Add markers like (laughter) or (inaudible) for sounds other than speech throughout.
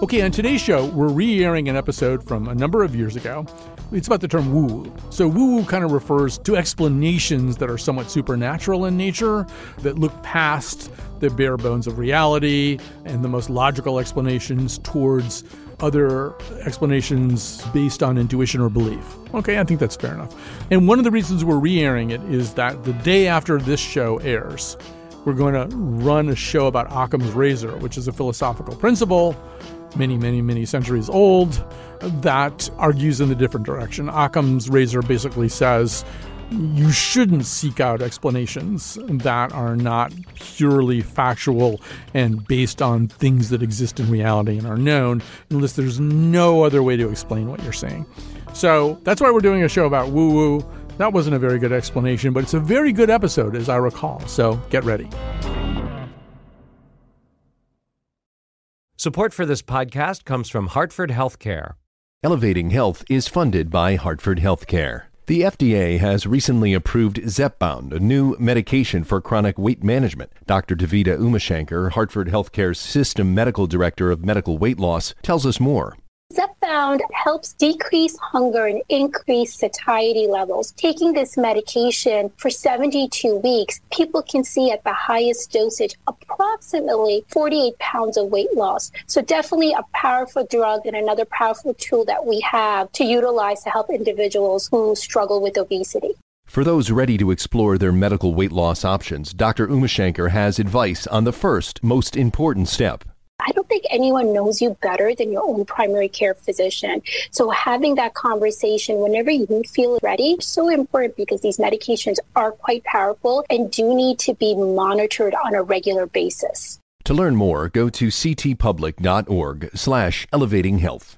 Okay, on today's show, we're re airing an episode from a number of years ago. It's about the term woo woo. So, woo woo kind of refers to explanations that are somewhat supernatural in nature, that look past the bare bones of reality and the most logical explanations towards other explanations based on intuition or belief. Okay, I think that's fair enough. And one of the reasons we're re airing it is that the day after this show airs, we're going to run a show about Occam's razor, which is a philosophical principle many, many, many centuries old that argues in a different direction. Occam's razor basically says you shouldn't seek out explanations that are not purely factual and based on things that exist in reality and are known unless there's no other way to explain what you're saying. So that's why we're doing a show about woo woo. That wasn't a very good explanation, but it's a very good episode, as I recall. So get ready. Support for this podcast comes from Hartford Healthcare. Elevating Health is funded by Hartford Healthcare. The FDA has recently approved Zepbound, a new medication for chronic weight management. Dr. Davida Umashankar, Hartford Healthcare's System Medical Director of Medical Weight Loss, tells us more. Zepbound helps decrease hunger and increase satiety levels. Taking this medication for 72 weeks, people can see at the highest dosage approximately 48 pounds of weight loss. So, definitely a powerful drug and another powerful tool that we have to utilize to help individuals who struggle with obesity. For those ready to explore their medical weight loss options, Dr. Umashankar has advice on the first, most important step I don't think anyone knows you better than your own primary care physician. So having that conversation whenever you feel ready is so important because these medications are quite powerful and do need to be monitored on a regular basis. To learn more, go to ctpublic.org slash elevating health.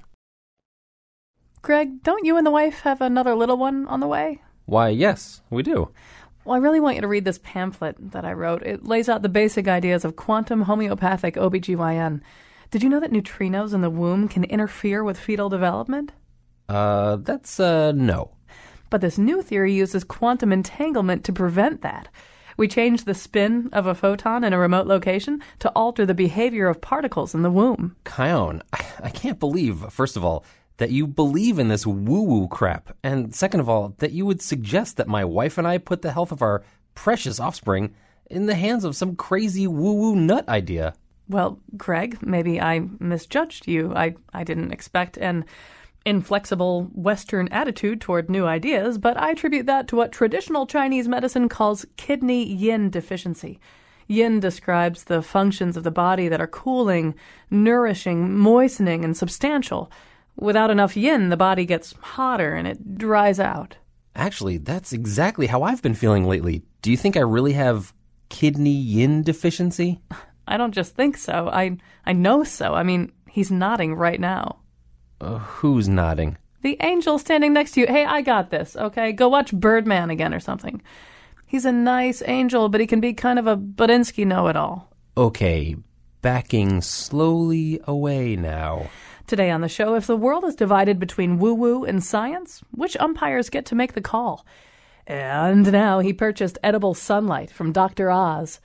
Greg, don't you and the wife have another little one on the way? Why, yes, we do. Well, I really want you to read this pamphlet that I wrote. It lays out the basic ideas of quantum homeopathic OBGYN. Did you know that neutrinos in the womb can interfere with fetal development? Uh, that's, uh, no. But this new theory uses quantum entanglement to prevent that. We change the spin of a photon in a remote location to alter the behavior of particles in the womb. Chion, (laughs) I can't believe, first of all, that you believe in this woo woo crap. And second of all, that you would suggest that my wife and I put the health of our precious offspring in the hands of some crazy woo woo nut idea. Well, Greg, maybe I misjudged you. I, I didn't expect an inflexible Western attitude toward new ideas, but I attribute that to what traditional Chinese medicine calls kidney yin deficiency. Yin describes the functions of the body that are cooling, nourishing, moistening, and substantial. Without enough yin, the body gets hotter and it dries out. Actually, that's exactly how I've been feeling lately. Do you think I really have kidney yin deficiency? I don't just think so. I I know so. I mean, he's nodding right now. Uh, who's nodding? The angel standing next to you. Hey, I got this. Okay, go watch Birdman again or something. He's a nice angel, but he can be kind of a Budinsky know-it-all. Okay, backing slowly away now. Today on the show, if the world is divided between woo woo and science, which umpires get to make the call? And now he purchased edible sunlight from Dr. Oz.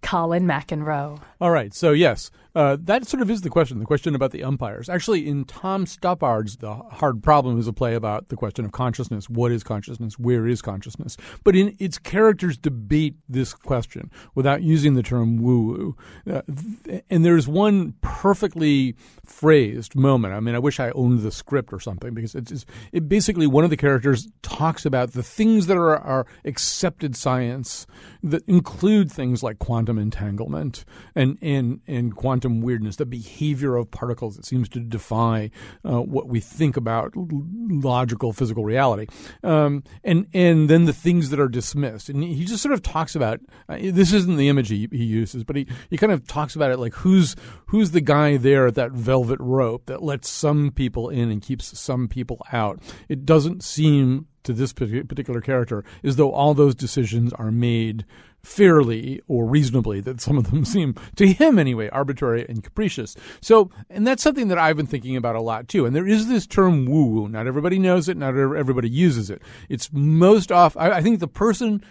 Colin McEnroe. All right. So, yes, uh, that sort of is the question the question about the umpires. Actually, in Tom Stoppard's The Hard Problem is a play about the question of consciousness. What is consciousness? Where is consciousness? But in its characters debate this question without using the term woo woo. Uh, th- and there's one perfectly phrased moment. I mean, I wish I owned the script or something because it's, it's it basically one of the characters talks about the things that are, are accepted science that include things like quantum entanglement and, and, and quantum weirdness, the behavior of particles that seems to defy uh, what we think about logical physical reality. Um, and, and then the things that are dismissed. And he just sort of talks about uh, this isn't the image he, he uses, but he, he kind of talks about it like who's, who's the guy there at that velvet rope that lets some people in and keeps some people out. It doesn't seem to this particular character as though all those decisions are made fairly or reasonably that some of them (laughs) seem to him anyway arbitrary and capricious. So and that's something that i've been thinking about a lot too. And there is this term woo woo not everybody knows it. Not everybody uses it. It's most often i think the person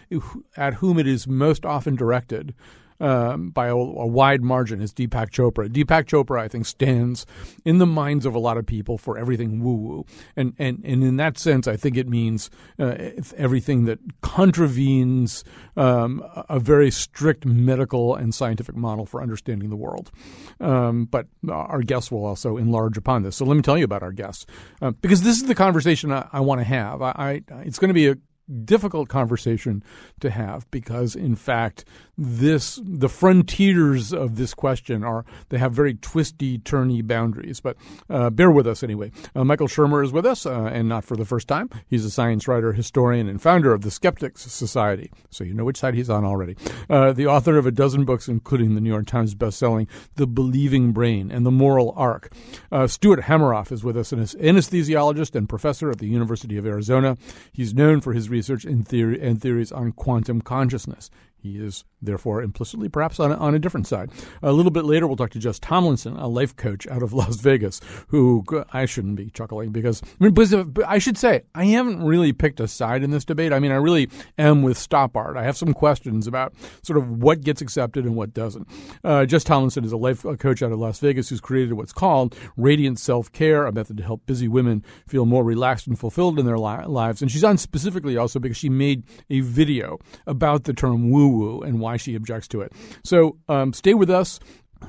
at whom it is most often directed um, by a, a, wide margin is Deepak Chopra. Deepak Chopra, I think, stands in the minds of a lot of people for everything woo woo, and and and in that sense, I think it means uh, everything that contravenes um, a very strict medical and scientific model for understanding the world. Um, but our guests will also enlarge upon this. So let me tell you about our guests, uh, because this is the conversation I, I want to have. I, I, it's going to be a difficult conversation to have because in fact this the frontiers of this question are they have very twisty turny boundaries but uh, bear with us anyway. Uh, michael shermer is with us uh, and not for the first time. He's a science writer historian and founder of the skeptics society so you know which side he's on already. Uh, the author of a dozen books including the new york times bestselling the believing brain and the moral arc. Uh, stuart hameroff is with us an anesthesiologist and professor at the university of arizona. He's known for his research in theory, and theories on quantum consciousness. He is therefore implicitly perhaps on a, on a different side. A little bit later, we'll talk to Jess Tomlinson, a life coach out of (laughs) Las Vegas, who I shouldn't be chuckling because I mean, but I should say I haven't really picked a side in this debate. I mean, I really am with Stoppard. I have some questions about sort of what gets accepted and what doesn't. Uh, Jess Tomlinson is a life coach out of Las Vegas who's created what's called Radiant Self Care, a method to help busy women feel more relaxed and fulfilled in their li- lives. And she's on specifically also because she made a video about the term woo woo and why she objects to it. So um, stay with us.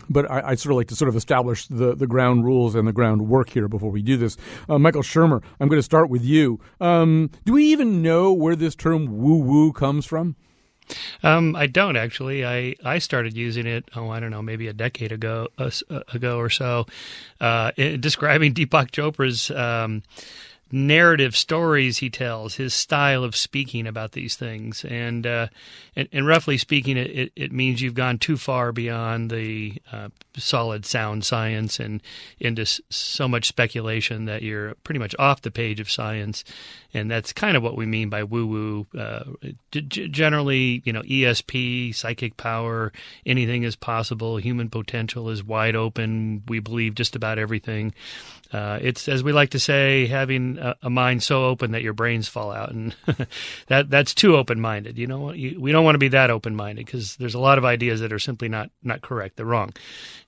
But I, would sort of like to sort of establish the, the ground rules and the groundwork here before we do this. Uh, Michael Shermer, I'm going to start with you. Um, do we even know where this term woo woo comes from? Um, I don't actually. I, I started using it. Oh, I don't know, maybe a decade ago uh, ago or so, uh, describing (laughs) Deepak Chopra's um, narrative stories he tells, his style of speaking about these things, and uh, and, and, roughly speaking, it, it means you've gone too far beyond the uh, solid sound science and into so much speculation that you're pretty much off the page of science, and that's kind of what we mean by woo woo. Uh, g- generally, you know, ESP, psychic power, anything is possible. Human potential is wide open. We believe just about everything. Uh, it's as we like to say, having a, a, mind so open that your brains fall out, and (laughs) that that's too open minded. You know, you, we don't want to be that open minded because there's a lot of ideas that are simply not not correct. They're wrong,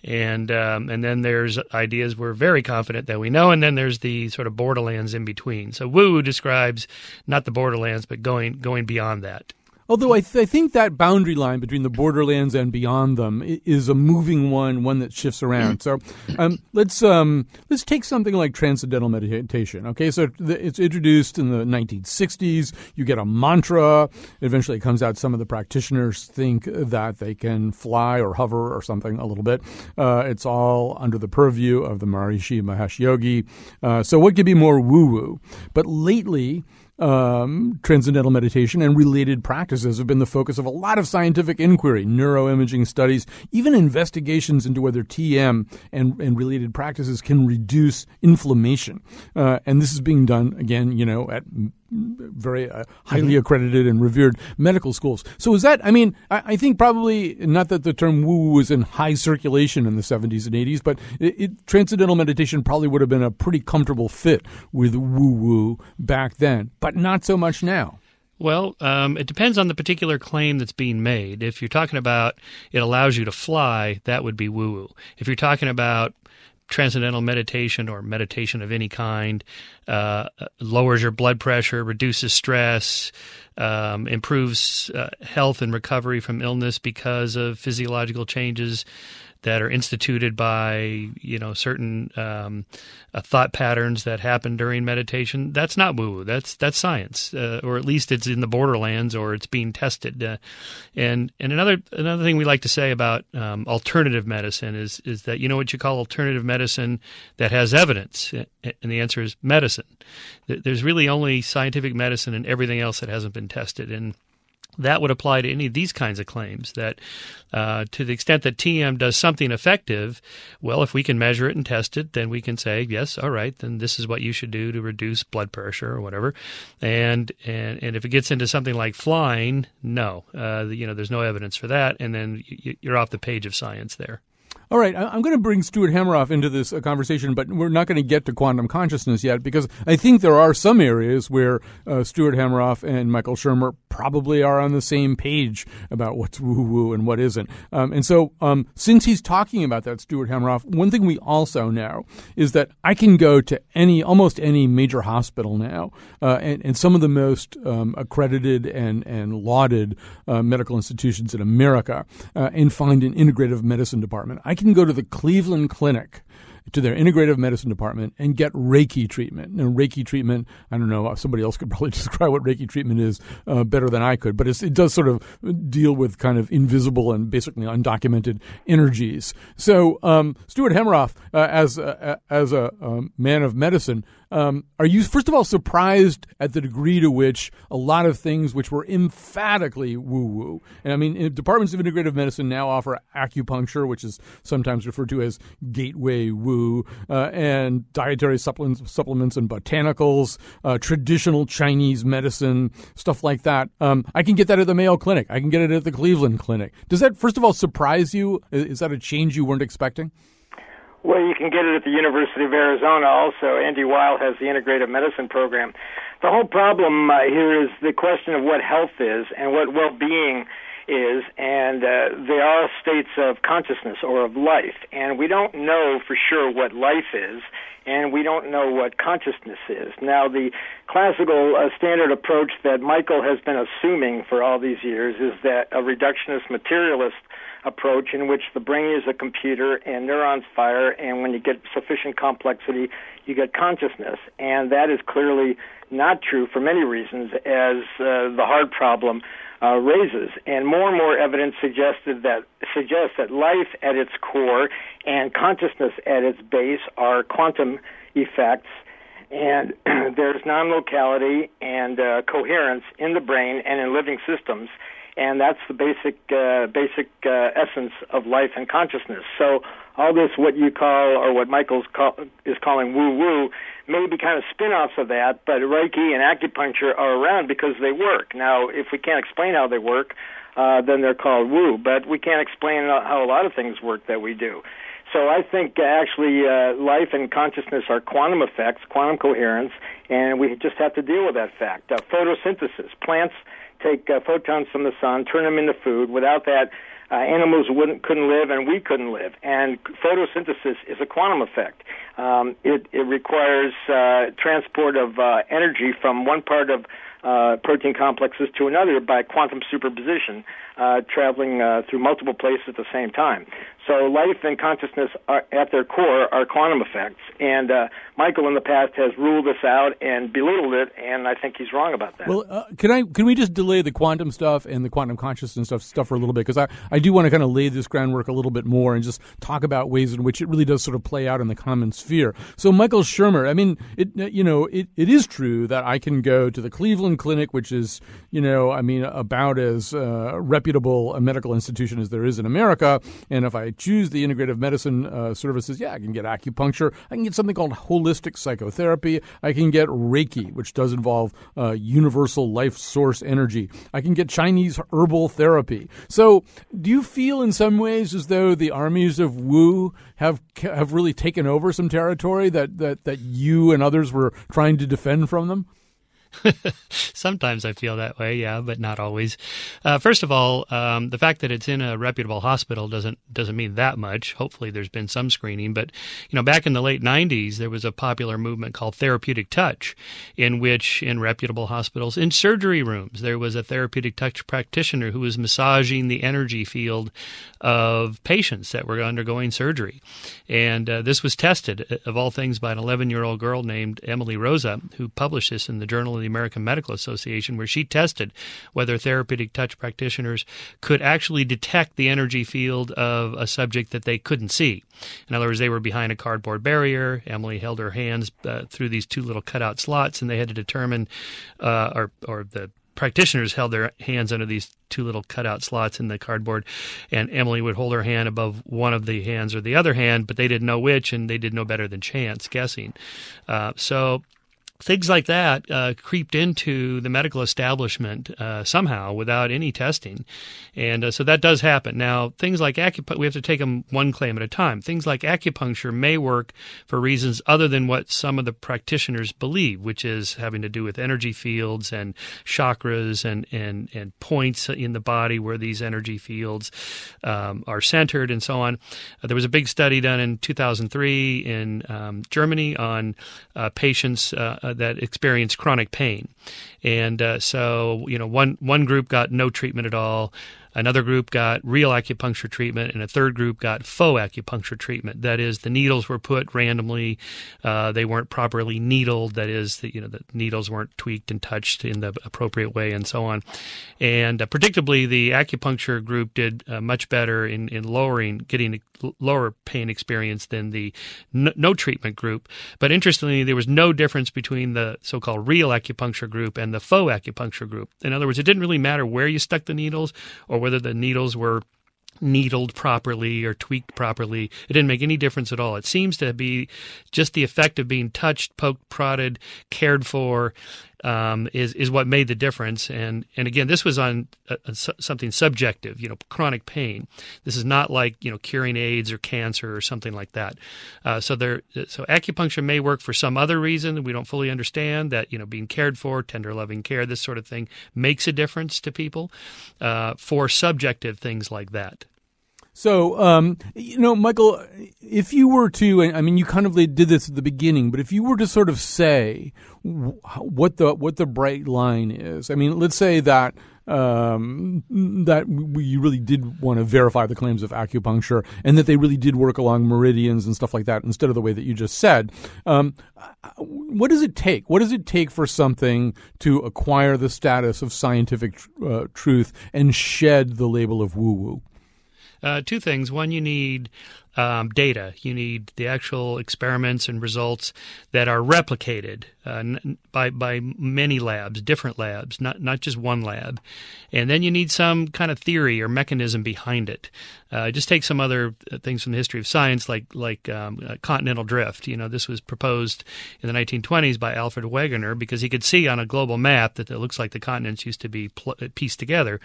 and um, and then there's ideas we're very confident that we know, and then there's the sort of borderlands in between. So woo describes not the borderlands, but going going beyond that. Although I, th- I, think that boundary line between the borderlands and beyond them is a moving one, one that shifts around. So um, let's um, let's take something like transcendental meditation. Okay, so it's introduced in the 1960s. You get a mantra. Eventually, it comes out. Some of the practitioners think that they can fly or hover or something a little bit. Uh, it's all under the purview of the Maharishi Mahesh Yogi. Uh, so what could be more woo woo? But lately um, transcendental meditation and related practices have been the focus of a lot of scientific inquiry, neuroimaging studies, even investigations into whether TM and, and related practices can reduce inflammation. Uh, and this is being done, again, you know, at very uh, highly mm-hmm. accredited and revered medical schools. So is that? I mean, I, I think probably not that the term woo woo was in high circulation in the 70s and 80s, but it, it, transcendental meditation probably would have been a pretty comfortable fit with woo woo back then, but not so much now. Well, um, it depends on the particular claim that's being made. If you're talking about it allows you to fly, that would be woo woo. If you're talking about transcendental meditation or meditation of any kind uh, lowers your blood pressure, reduces stress, um, improves uh, health and recovery from illness because of physiological changes that are instituted by you know certain um, uh, thought patterns that happen during meditation. That's not woo woo. That's that's science, uh, or at least it's in the borderlands, or it's being tested. Uh, and and another another thing we like to say about um, alternative medicine is is that you know what you call alternative medicine that has evidence, and the answer is medicine. There's really only scientific medicine and everything else that hasn't been tested, and that would apply to any of these kinds of claims that uh, to the extent that TM does something effective, well, if we can measure it and test it, then we can say, yes, all right, then this is what you should do to reduce blood pressure or whatever. And and, and if it gets into something like flying, no, uh, you know, there's no evidence for that, and then you're off the page of science there. All right, I'm going to bring Stuart Hameroff into this uh, conversation, but we're not going to get to quantum consciousness yet because I think there are some areas where uh, Stuart Hameroff and Michael Shermer probably are on the same page about what's woo woo and what isn't. Um, and so, um, since he's talking about that, Stuart Hameroff, one thing we also know is that I can go to any, almost any major hospital now, uh, and, and some of the most um, accredited and and lauded uh, medical institutions in America, uh, and find an integrative medicine department. I can go to the Cleveland Clinic to their integrative medicine department and get Reiki treatment. And Reiki treatment, I don't know, somebody else could (laughs) probably describe what Reiki treatment is uh, better than I could, but it does sort of deal with kind of invisible and basically undocumented energies. So, um, Stuart Hameroff, uh, as a, as a um, man of medicine, um, are you first of all surprised at the degree to which a lot of things which were emphatically woo-woo, and I mean, departments of integrative medicine now offer acupuncture, which is sometimes referred to as gateway woo, uh, and dietary supplements, supplements and botanicals, uh, traditional Chinese medicine, stuff like that. Um, I can get that at the Mayo Clinic. I can get it at the Cleveland Clinic. Does that first of all surprise you? Is that a change you weren't expecting? Well, you can get it at the University of Arizona also. Andy Weil has the integrative medicine program. The whole problem uh, here is the question of what health is and what well-being is, and uh, they are states of consciousness or of life. And we don't know for sure what life is, and we don't know what consciousness is. Now, the classical uh, standard approach that Michael has been assuming for all these years is that a reductionist materialist approach in which the brain is a computer and neurons fire, and when you get sufficient complexity, you get consciousness. And that is clearly not true for many reasons, as uh, the hard problem uh, raises. And more and more evidence suggested that suggests that life at its core and consciousness at its base are quantum effects. And (clears throat) there's non-locality and uh, coherence in the brain and in living systems and that's the basic uh, basic uh, essence of life and consciousness. So all this, what you call or what Michael's call, is calling woo woo woo, may be kind of spin-offs of that, but Reiki and acupuncture are around because they work. Now, if we can't explain how they work, uh, then they're called woo. But we can't explain how a lot of things work that we do. So I think actually uh, life and consciousness are quantum effects, quantum coherence, and we just have to deal with that fact. Uh, photosynthesis, plants take uh, photons from the sun, turn them into food. Without that, uh, animals wouldn't couldn't live, and we couldn't live. And photosynthesis is a quantum effect. Um, it, it requires uh, transport of uh, energy from one part of uh, protein complexes to another by quantum superposition, uh, traveling uh, through multiple places at the same time. So life and consciousness are, at their core are quantum effects, and uh, Michael in the past has ruled this out and belittled it, and I think he's wrong about that. Well, uh, can I can we just delay the quantum stuff and the quantum consciousness stuff stuff for a little bit because I, I do want to kind of lay this groundwork a little bit more and just talk about ways in which it really does sort of play out in the common sphere. So Michael Shermer, I mean, it you know it, it is true that I can go to the Cleveland Clinic, which is you know I mean about as uh, reputable a medical institution as there is in America, and if I choose the integrative medicine uh, services, yeah, I can get acupuncture. I can get something called holistic psychotherapy. I can get Reiki, which does involve uh, universal life source energy. I can get Chinese herbal therapy. So, do you feel in some ways as though the armies of woo have have really taken over some territory that that, that you and others were trying to defend from them? (laughs) Sometimes I feel that way, yeah, but not always. Uh, first of all, um, the fact that it's in a reputable hospital doesn't doesn't mean that much. Hopefully, there's been some screening, but you know, back in the late '90s, there was a popular movement called therapeutic touch, in which in reputable hospitals, in surgery rooms, there was a therapeutic touch practitioner who was massaging the energy field of patients that were undergoing surgery, and uh, this was tested, uh, of all things, by an 11 year old girl named Emily Rosa, who published this in the Journal of the American Medical Association, where she tested whether therapeutic touch practitioners could actually detect the energy field of a subject that they couldn't see. In other words, they were behind a cardboard barrier. Emily held her hands uh, through these two little cutout slots, and they had to determine, uh, or or the practitioners held their hands under these two little cutout slots in the cardboard, and Emily would hold her hand above one of the hands or the other hand, but they didn't know which, and they did no better than chance guessing. Uh, so things like that uh, creeped into the medical establishment uh, somehow without any testing, and uh, so that does happen. Now, things like acupuncture, we have to take them one claim at a time. Things like acupuncture may work for reasons other than what some of the practitioners believe, which is having to do with energy fields and chakras and and and points in the body where these energy fields um, are centered and so on. Uh, there was a big study done in 2003 in um, Germany on uh, patients uh, uh, that experience chronic pain, and uh, so you know one one group got no treatment at all. Another group got real acupuncture treatment, and a third group got faux acupuncture treatment. That is, the needles were put randomly; uh, they weren't properly needled. That is, the, you know, the needles weren't tweaked and touched in the appropriate way, and so on. And uh, predictably, the acupuncture group did uh, much better in in lowering, getting lower pain experience than the no, no treatment group. But interestingly, there was no difference between the so-called real acupuncture group and the faux acupuncture group. In other words, it didn't really matter where you stuck the needles or whether the needles were needled properly or tweaked properly. It didn't make any difference at all. It seems to be just the effect of being touched, poked, prodded, cared for, um, is is what made the difference. And and again, this was on a, a, something subjective, you know, chronic pain. This is not like you know curing AIDS or cancer or something like that. Uh, so there, so acupuncture may work for some other reason we don't fully understand. That you know, being cared for, tender, loving care, this sort of thing makes a difference to people uh, for subjective things like that. So, um, you know, Michael, if you were to, I mean, you kind of did this at the beginning, but if you were to sort of say what the what the bright line is, I mean, let's say that um, that we really did want to verify the claims of acupuncture and that they really did work along meridians and stuff like that instead of the way that you just said. Um, what does it take? What does it take for something to acquire the status of scientific uh, truth and shed the label of woo woo? Uh, two things. One, you need um, data. You need the actual experiments and results that are replicated uh, by by many labs, different labs, not not just one lab. And then you need some kind of theory or mechanism behind it. Uh, just take some other uh, things from the history of science, like like um, uh, continental drift. You know, this was proposed in the 1920s by Alfred Wegener because he could see on a global map that it looks like the continents used to be pl- uh, pieced together.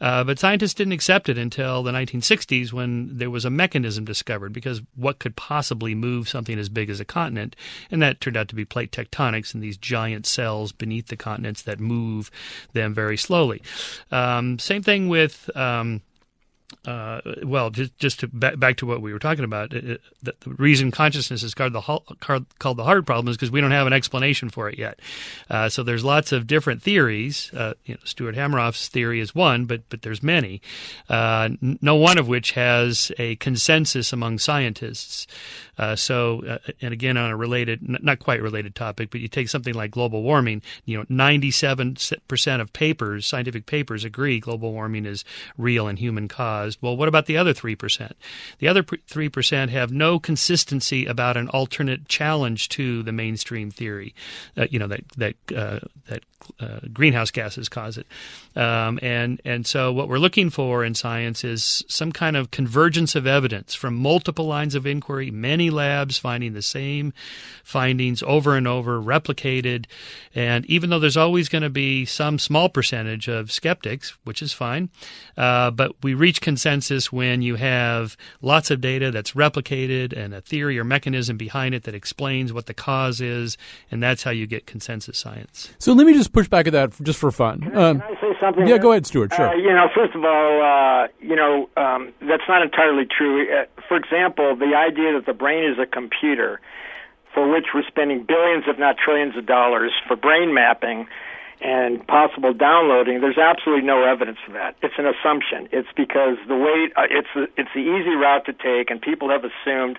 Uh, but scientists didn't accept it until the 1960s when there was a mechanism discovered. Because what could possibly move something as big as a continent? And that turned out to be plate tectonics and these giant cells beneath the continents that move them very slowly. Um, same thing with. Um, uh, well, just just to back, back to what we were talking about, it, the, the, reason consciousness is called the called the hard problem is because we don't have an explanation for it yet. Uh, so there's lots of different theories. Uh, you know, Stuart Hameroff's theory is one, but but there's many. Uh, no one of which has a consensus among scientists. Uh, so, uh, and again, on a related, not quite related topic, but you take something like global warming. You know, 97 percent of papers, scientific papers, agree global warming is real and human caused. Well, what about the other three percent? The other three percent have no consistency about an alternate challenge to the mainstream theory. Uh, you know that that uh, that uh, greenhouse gases cause it. Um, and and so what we're looking for in science is some kind of convergence of evidence from multiple lines of inquiry, many labs finding the same findings over and over, replicated. And even though there's always going to be some small percentage of skeptics, which is fine, uh, but we reach consensus when you have lots of data that's replicated and a theory or mechanism behind it that explains what the cause is, and that's how you get consensus science. So let me just push back at that just for fun. Can I, um, can I say something? Yeah, go ahead, Stuart. Sure. Uh, you know, first of all, uh, you know, um, that's not entirely true. Uh, for example, the idea that the brain is a computer for which we're spending billions, if not trillions, of dollars for brain mapping and possible downloading, there's absolutely no evidence for that. It's an assumption. It's because the way uh, it's the, it's the easy route to take, and people have assumed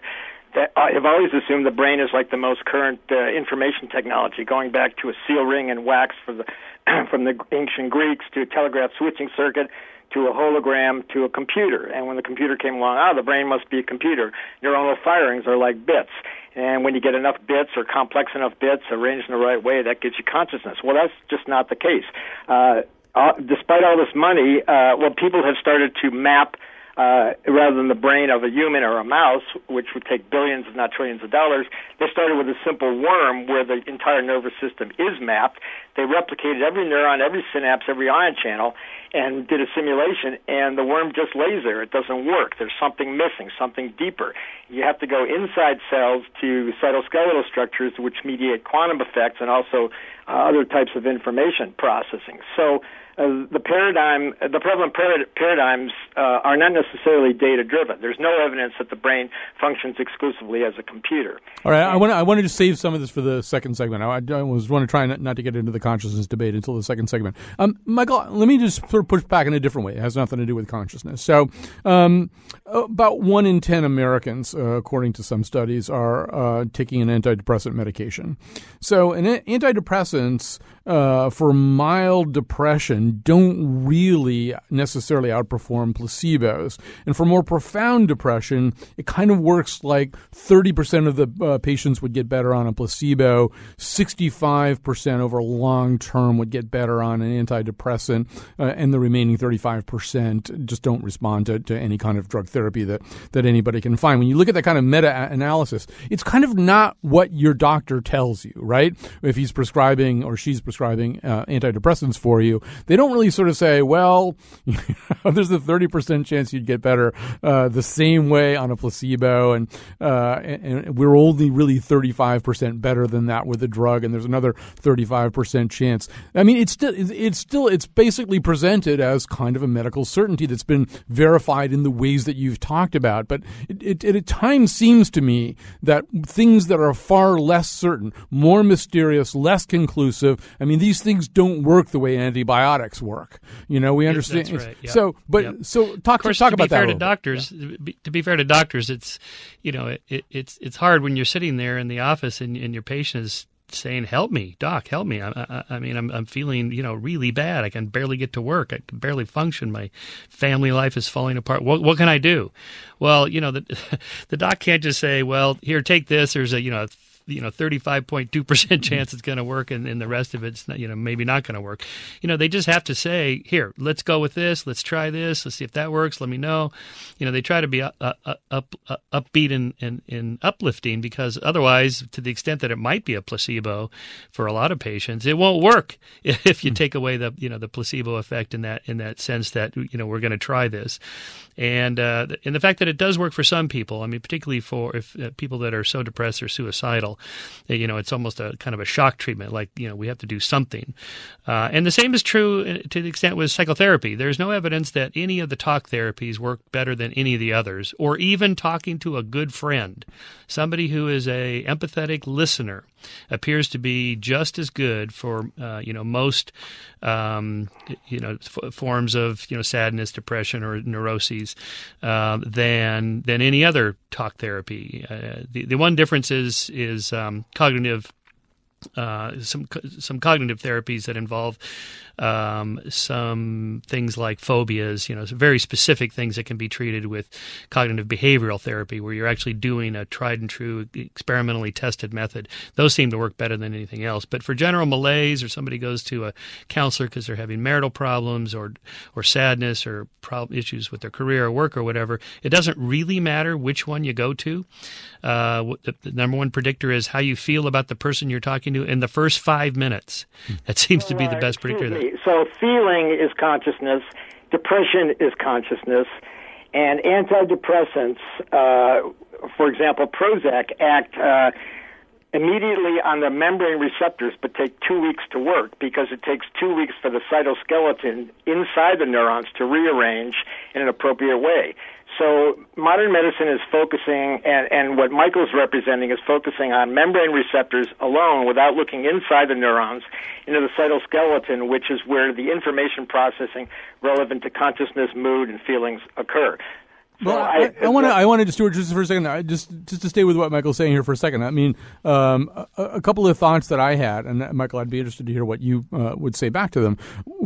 that I have always assumed the brain is like the most current uh, information technology, going back to a seal ring and wax for the (clears throat) from the ancient Greeks to a telegraph switching circuit to a hologram to a computer. And when the computer came along, ah, the brain must be a computer. Neuronal firings are like bits. And when you get enough bits or complex enough bits arranged in the right way, that gives you consciousness. Well, that's just not the case. Uh, uh, despite all this money, uh, well, people have started to map uh, rather than the brain of a human or a mouse, which would take billions, if not trillions of dollars. They started with a simple worm where the entire nervous system is mapped. They replicated every neuron, every synapse, every ion channel, and did a simulation, and the worm just lays there. It doesn't work. There's something missing, something deeper. You have to go inside cells to cytoskeletal structures, which mediate quantum effects and also uh, other types of information processing. So uh, the paradigm, the prevalent paradigms uh, are not necessarily data driven. There's no evidence that the brain functions exclusively as a computer. All right, I want I wanted to save some of this for the second segment. I, I was want to try not, not, to get into the consciousness debate until the second segment. Um, Michael, let me just sort of push back in a different way. It has nothing to do with consciousness. So, um, about one in ten Americans, uh, according to some studies, are uh, taking an antidepressant medication. So, an antidepressants uh, for mild depression don't really necessarily outperform placebos. And for more profound depression, it kind of works like 30% of the uh, patients would get better on a placebo, 65% over long term would get better on an antidepressant, uh, and the remaining 35% just don't respond to, to any kind of drug therapy that, that anybody can find. When you look at that kind of meta analysis, it's kind of not what your doctor tells you, right? If he's prescribing or she's prescribing prescribing uh, antidepressants for you, they don't really sort of say, well, (laughs) there's a 30% chance you'd get better uh, the same way on a placebo, and, uh, and, and we're only really 35% better than that with a drug, and there's another 35% chance. I mean, it's still, it's still, it's basically presented as kind of a medical certainty that's been verified in the ways that you've talked about, but it, it, it at times seems to me that things that are far less certain, more mysterious, less conclusive, I mean, these things don't work the way antibiotics work. You know, we understand. That's right. Yep. So, but yep. so talk course, talk to about be fair that. to doctors, yeah. to be fair to doctors, it's you know, it, it, it's it's hard when you're sitting there in the office and, and your patient is saying, "Help me, doc, help me." I, I, I, mean, I'm I'm feeling you know really bad. I can barely get to work. I can barely function. My family life is falling apart. What what can I do? Well, you know, the (laughs) the doc can't just say, "Well, here, take this." There's a you know you know 35.2 percent (laughs) chance it's going to work, and, and the rest of it's not, you know maybe not going to work. You know they just have to say, here, let's go with this. Let's try this. Let's see if that works. Let me know. You know they try to be uh, uh, uh, up, up, up, upbeat and, and, and uplifting because otherwise, to the extent that it might be a placebo for a lot of patients, it won't work (laughs) if you hmm. take away the you know the placebo effect in that in that sense that you know we're going to try this, and uh, and the fact that it does work for some people. I mean, particularly for if uh, people that are so depressed or suicidal you know, it's almost a kind of a shock treatment. Like you know, we have to do something. Uh, and the same is true uh, to the extent with psychotherapy. There's no evidence that any of the talk therapies work better than any of the others, or even talking to a good friend, somebody who is a empathetic listener appears to be just as good for uh, you know most um, you know f- forms of you know sadness, depression, or neuroses uh, than than any other talk therapy. Uh, the the one difference is is um, cognitive uh, some some cognitive therapies that involve um, some things like phobias, you know, very specific things that can be treated with cognitive behavioral therapy, where you're actually doing a tried and true experimentally tested method. Those seem to work better than anything else. But for general malaise, or somebody goes to a counselor because they're having marital problems or or sadness or problem, issues with their career or work or whatever, it doesn't really matter which one you go to. Uh, the, the, number one predictor is how you feel about the person you're talking to in the first five minutes. That seems to be the best predictor. So feeling is consciousness, depression is consciousness, and antidepressants, uh, for example, Prozac, act uh, immediately on the membrane receptors, but take two weeks to work because it takes two weeks for the cytoskeleton inside the neurons to rearrange in an appropriate way. So modern medicine is focusing, and, and what Michael's representing is focusing on membrane receptors alone without looking inside the neurons into the cytoskeleton, which is where the information processing relevant to consciousness, mood, and feelings occur. Well, I, I want to. I wanted to Stuart just for a second. I just just to stay with what Michael's saying here for a second. I mean, um, a, a, couple of thoughts that I had, and Michael, I'd be interested to hear what you uh, would say back to them.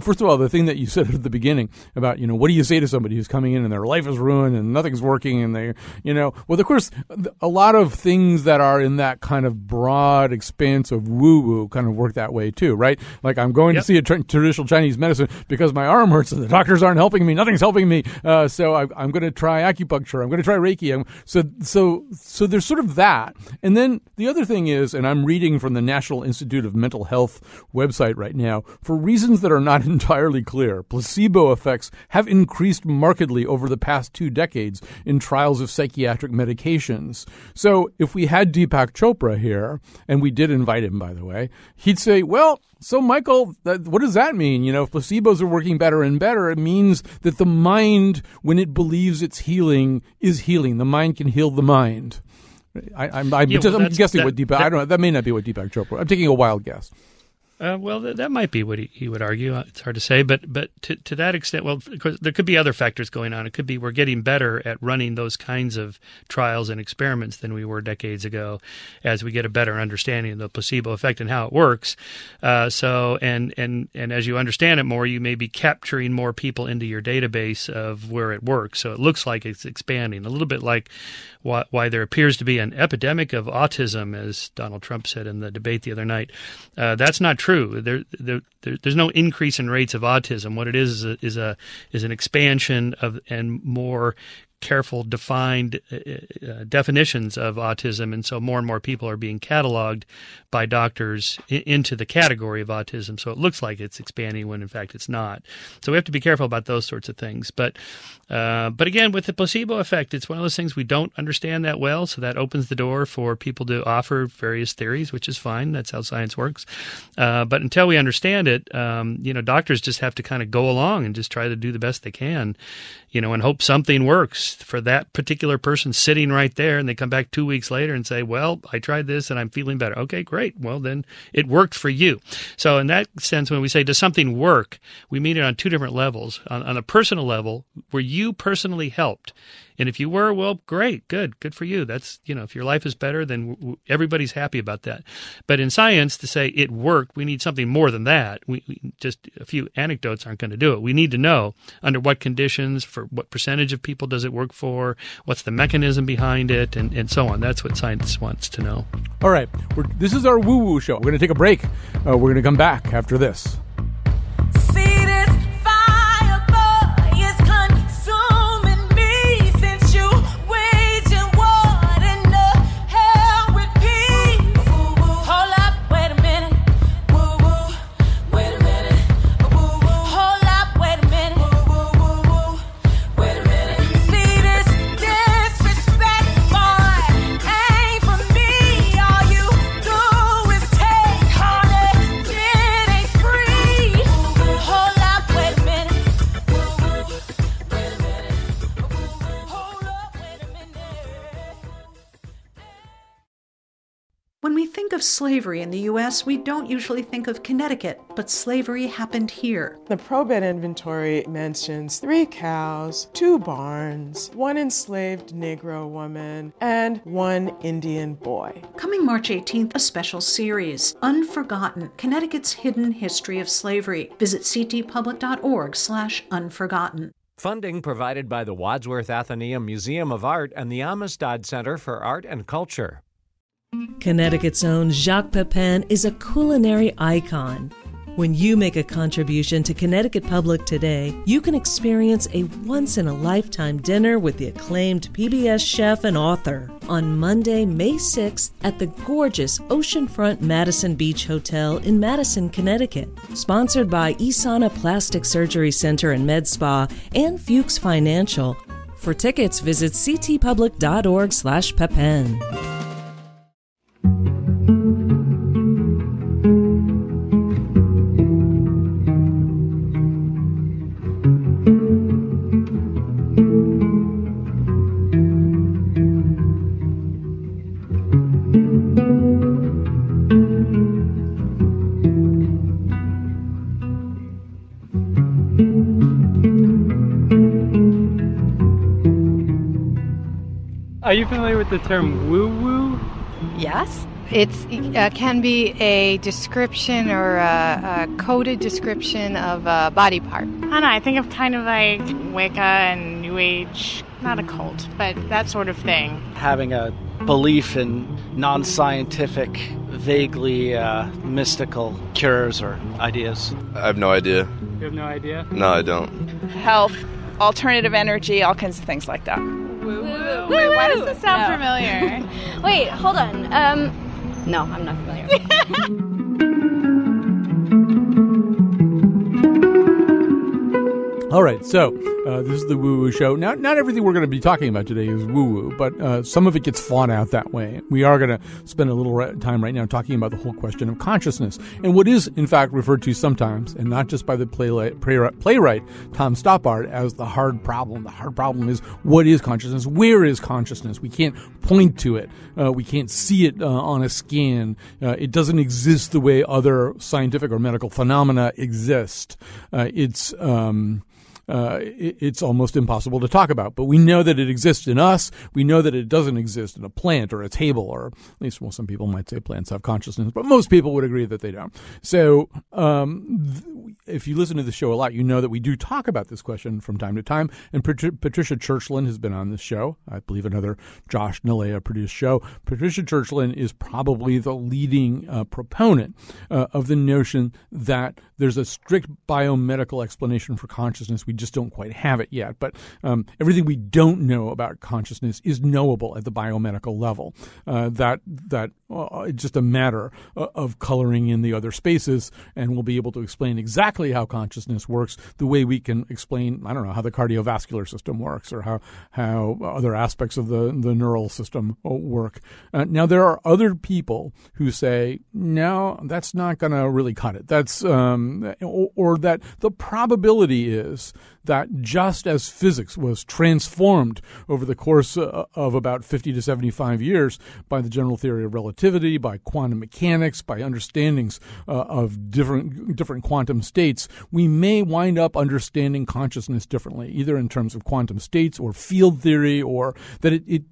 First of all, the thing that you said at the beginning about you know what do you say to somebody who's coming in and their life is ruined and nothing's working and they you know well of course a lot of things that are in that kind of broad expanse of woo woo kind of work that way too, right? Like I'm going yep. to see a tra- traditional Chinese medicine because my arm hurts and the doctors aren't helping me, nothing's helping me, uh, so I, I'm going to try acupuncture. I'm going to try Reiki. I'm, so, so, so there's sort of that. And then the other thing is, and I'm reading from the National Institute of Mental Health website right now, for reasons that are not (laughs) entirely clear, placebo effects have increased markedly over the past two decades in trials of psychiatric medications. So if we had Deepak Chopra here, and we did invite him, by the way, he'd say, well, so, Michael, what does that mean? You know, if placebos are working better and better, it means that the mind, when it believes it's healing, is healing. The mind can heal the mind. I, am yeah, well, guessing that, what Deepak. That, I don't know. That may not be what Deepak Chopra. I'm taking a wild guess. Uh, well, th- that might be what he, he, would argue. Uh, it's hard to say, but but to, to that extent, well, there could be other factors going on. It could be we're getting better at running those kinds of trials and experiments than we were decades ago, as we get a better understanding of the placebo effect and how it works. Uh, so, and and and as you understand it more, you may be capturing more people into your database of where it works. So it looks like it's expanding a little bit, like why, why there appears to be an epidemic of autism, as Donald Trump said in the debate the other night. Uh, that's not true. There, there, there, there's no increase in rates of autism. What it is is a, is a is an expansion of and more careful, defined uh, uh, definitions of autism, and so more and more people are being cataloged by doctors into the category of autism. So it looks like it's expanding when in fact it's not. So we have to be careful about those sorts of things. But uh, but again, with the placebo effect, it's one of those things we don't understand that well. So that opens the door for people to offer various theories, which is fine. That's how science works. Uh, but until we understand it, um, you know, doctors just have to kind of go along and just try to do the best they can, you know, and hope something works for that particular person sitting right there. And they come back two weeks later and say, "Well, I tried this and I'm feeling better." Okay, great. Well, then it worked for you. So in that sense, when we say does something work, we mean it on two different levels. On, on a personal level, where you you personally helped. And if you were, well, great, good, good for you. That's, you know, if your life is better, then w- everybody's happy about that. But in science, to say it worked, we need something more than that. We, we just a few anecdotes aren't going to do it. We need to know under what conditions, for what percentage of people does it work for, what's the mechanism behind it, and, and so on. That's what science wants to know. All right. We're, this is our woo woo show. We're going to take a break. Uh, we're going to come back after this. Of slavery in the U.S., we don't usually think of Connecticut, but slavery happened here. The probate inventory mentions three cows, two barns, one enslaved Negro woman, and one Indian boy. Coming March 18th, a special series, Unforgotten, Connecticut's Hidden History of Slavery. Visit ctpublic.org slash unforgotten. Funding provided by the Wadsworth Atheneum Museum of Art and the Amistad Center for Art and Culture. Connecticut's own Jacques Pepin is a culinary icon. When you make a contribution to Connecticut Public today, you can experience a once in a lifetime dinner with the acclaimed PBS chef and author on Monday, May 6th at the gorgeous Oceanfront Madison Beach Hotel in Madison, Connecticut. Sponsored by Isana Plastic Surgery Center and Med Spa and Fuchs Financial. For tickets, visit ctpublic.org/pepin. familiar with the term woo woo? Yes. It uh, can be a description or a, a, coded description of a body part. I don't know. I think of kind of like Wicca and New Age, not a cult, but that sort of thing. Having a belief in non scientific, vaguely uh, mystical cures or ideas. I have no idea. You have no idea? No, I don't. Health, alternative energy, all kinds of things like that. Woo woo. Wait, why does this sound no. familiar? (laughs) Wait, hold on. Um, no, I'm not familiar. (laughs) All right, so uh, this is the woo woo show. Now, not everything we're going to be talking about today is woo woo, but uh, some of it gets fought out that way. We are going to spend a little time right now talking about the whole question of consciousness and what is, in fact, referred to sometimes, and not just by the playwright, playwright Tom Stoppard, as the hard problem. The hard problem is what is consciousness? Where is consciousness? We can't point to it. Uh, we can't see it uh, on a scan. Uh, it doesn't exist the way other scientific or medical phenomena exist. It's um, uh, it, it's almost impossible to talk about. But we know that it exists in us. We know that it doesn't exist in a plant or a table, or at least, well, some people might say plants have consciousness, but most people would agree that they don't. So, um, th- if you listen to the show a lot, you know that we do talk about this question from time to time. And Pat- Patricia Churchland has been on this show. I believe another Josh Nilaya produced show. Patricia Churchland is probably the leading uh, proponent uh, of the notion that there's a strict biomedical explanation for consciousness. We just don't quite have it yet. But um, everything we don't know about consciousness is knowable at the biomedical level. Uh, that that uh, it's just a matter uh, of coloring in the other spaces, and we'll be able to explain exactly how consciousness works the way we can explain. I don't know how the cardiovascular system works or how how other aspects of the the neural system uh, work. Uh, now there are other people who say no, that's not going to really cut it. That's um, or, or that the probability is that just as physics was transformed over the course uh, of about 50 to 75 years by the general theory of relativity, by quantum mechanics, by understandings uh, of different different quantum states, we may wind up understanding consciousness differently, either in terms of quantum states or field theory, or that it, it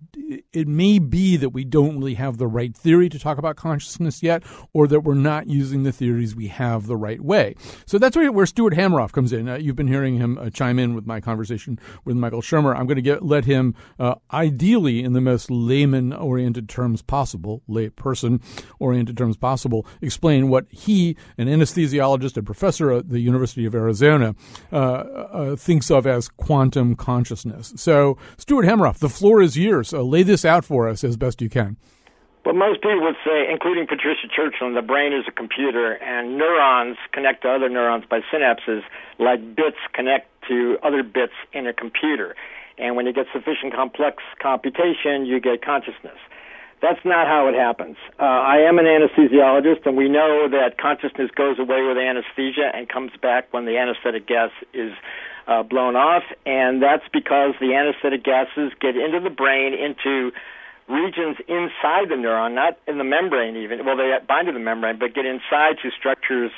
it may be that we don't really have the right theory to talk about consciousness yet, or that we're not using the theories we have the right way. So that's where, where Stuart Hameroff comes in. Uh, you've been hearing him uh, chime in with my conversation with Michael Shermer. I'm going to let him, uh, ideally in the most layman-oriented terms possible, lay person-oriented terms possible, explain what he, an anesthesiologist and professor at the University of Arizona, uh, uh, thinks of as quantum consciousness. So, Stuart Hameroff, the floor is yours. Uh, lay this out for us as best you can. Well, most people would say, including Patricia Churchland, the brain is a computer, and neurons connect to other neurons by synapses, like bits connect to other bits in a computer. And when you get sufficient complex computation, you get consciousness. That's not how it happens. Uh, I am an anesthesiologist, and we know that consciousness goes away with anesthesia and comes back when the anesthetic gas is uh, blown off, and that's because the anesthetic gases get into the brain, into regions inside the neuron, not in the membrane even. Well, they bind to the membrane, but get inside to structures,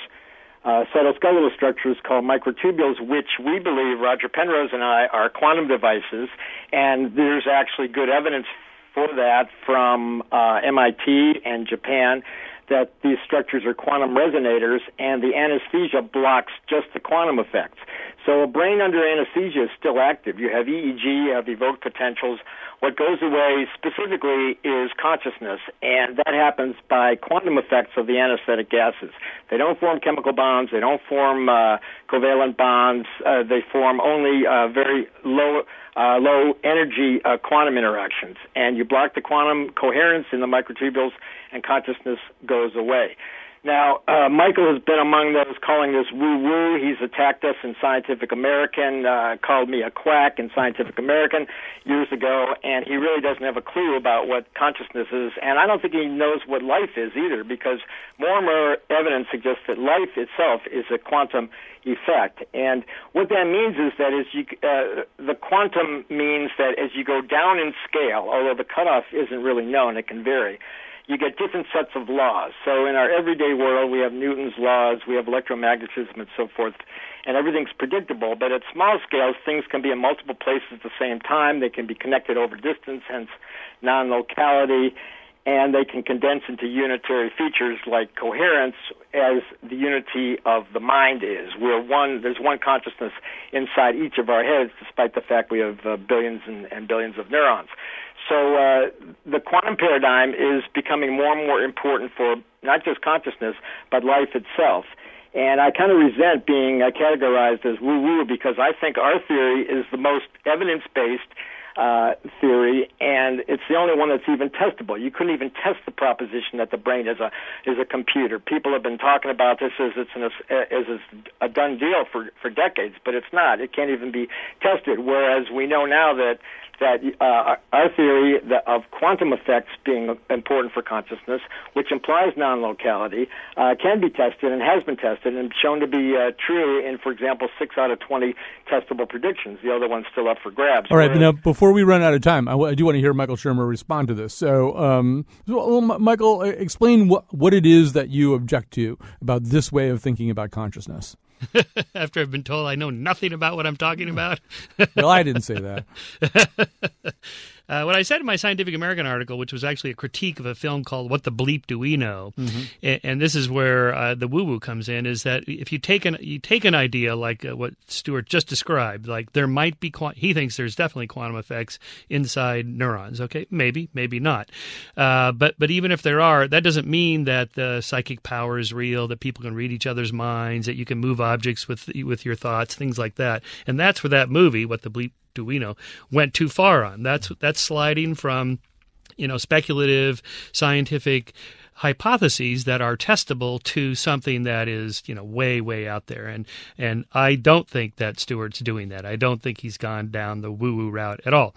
uh, cytoskeletal structures called microtubules, which we believe, Roger Penrose and I, are quantum devices. And there's actually good evidence for that from uh, MIT and Japan that these structures are quantum resonators and the anesthesia blocks just the quantum effects. So a brain under anesthesia is still active. You have EEG, you have evoked potentials, what goes away specifically is consciousness, and that happens by quantum effects of the anesthetic gases. They don't form chemical bonds, they don't form uh, covalent bonds, uh, they form only uh, very low. Uh, low energy uh, quantum interactions, and you block the quantum coherence in the microtubules, and consciousness goes away. Now, uh, Michael has been among those calling this woo woo. He's attacked us in Scientific American, uh, called me a quack in Scientific American years ago, and he really doesn't have a clue about what consciousness is. And I don't think he knows what life is either, because more and more evidence suggests that life itself is a quantum effect. And what that means is that as you, uh, the quantum means that as you go down in scale, although the cutoff isn't really known, it can vary you get different sets of laws. So in our everyday world, we have Newton's laws, we have electromagnetism, and so forth, and everything's predictable. But at small scales, things can be in multiple places at the same time. They can be connected over distance, hence non-locality and they can condense into unitary features like coherence as the unity of the mind is where one there's one consciousness inside each of our heads despite the fact we have uh, billions and, and, billions of neurons so uh, the quantum paradigm is becoming more and more important for not just consciousness but life itself and I kind of resent being uh, categorized as woo woo because I think our theory is the most evidence based uh, theory, and it's the only one that's even testable. You couldn't even test the proposition that the brain is a is a computer. People have been talking about this as it's an, as a done deal for for decades, but it's not. It can't even be tested. Whereas we know now that that uh, our theory of quantum effects being important for consciousness, which implies non-locality, uh, can be tested and has been tested and shown to be uh, true in, for example, six out of 20 testable predictions. The other one's still up for grabs. All right, now before we run out of time, I, w- I do want to hear Michael Shermer respond to this. So, um, well, Michael, explain what, what it is that you object to about this way of thinking about consciousness. (laughs) After I've been told I know nothing about what I'm talking about. (laughs) well, I didn't say that. (laughs) Uh, what I said in my Scientific American article, which was actually a critique of a film called "What the Bleep Do We Know," mm-hmm. and, and, this is where uh, the woo-woo comes in, is that if you take an you take an idea like uh, what Stuart just described, like there might be he thinks there's definitely quantum effects inside neurons. Okay, maybe, maybe not, uh, but but even if there are, that doesn't mean that the psychic power is real, that people can read each other's minds, that you can move objects with with your thoughts, things like that, and that's where that movie, "What the Bleep do we know, went too far on. That's that's sliding from you know speculative scientific hypotheses that are testable to something that is you know way way out there. And and I don't think that Stuart's doing that. I don't think he's gone down the woo woo route at all.